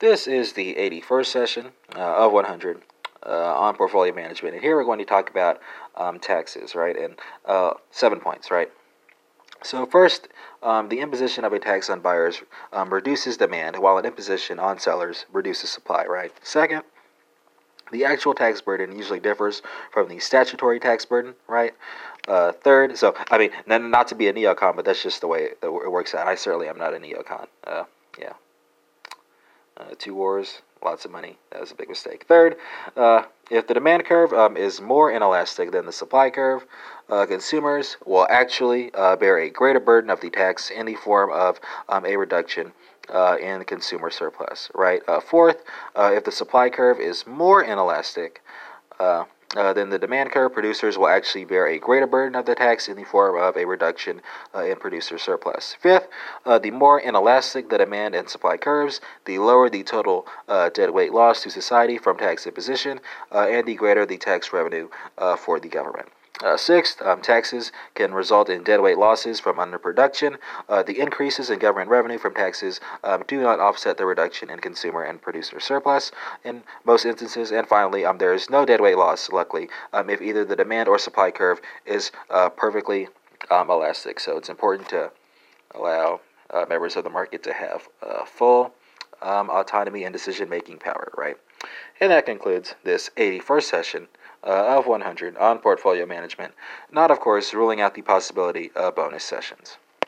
This is the 81st session uh, of 100 uh, on portfolio management, and here we're going to talk about um, taxes, right? And uh, seven points, right? So first, um, the imposition of a tax on buyers um, reduces demand, while an imposition on sellers reduces supply, right? Second, the actual tax burden usually differs from the statutory tax burden, right? Uh, third, so I mean, not to be a neocon, but that's just the way it works out. I certainly am not a neocon. Uh, yeah. Uh, two wars, lots of money. That was a big mistake. Third, uh, if the demand curve um, is more inelastic than the supply curve, uh, consumers will actually uh, bear a greater burden of the tax in the form of um, a reduction uh, in consumer surplus, right? Uh, fourth, if the supply curve is more inelastic, uh, uh, then the demand curve producers will actually bear a greater burden of the tax in the form of a reduction uh, in producer surplus. Fifth, uh, the more inelastic the demand and supply curves, the lower the total uh, deadweight loss to society from tax imposition, uh, and the greater the tax revenue for the government. Uh, sixth, um, taxes can result in deadweight losses from underproduction. Uh, the increases in government revenue from taxes um, do not offset the reduction in consumer and producer surplus in most instances. And finally, um, there is no deadweight loss, luckily, um, if either the demand or supply curve is uh, perfectly um, elastic. So it's important to allow uh, members of the market to have uh, full um, autonomy and decision making power, right? And that concludes this 81st session Uh, of 100 on portfolio management, not, of course, ruling out the possibility of bonus sessions.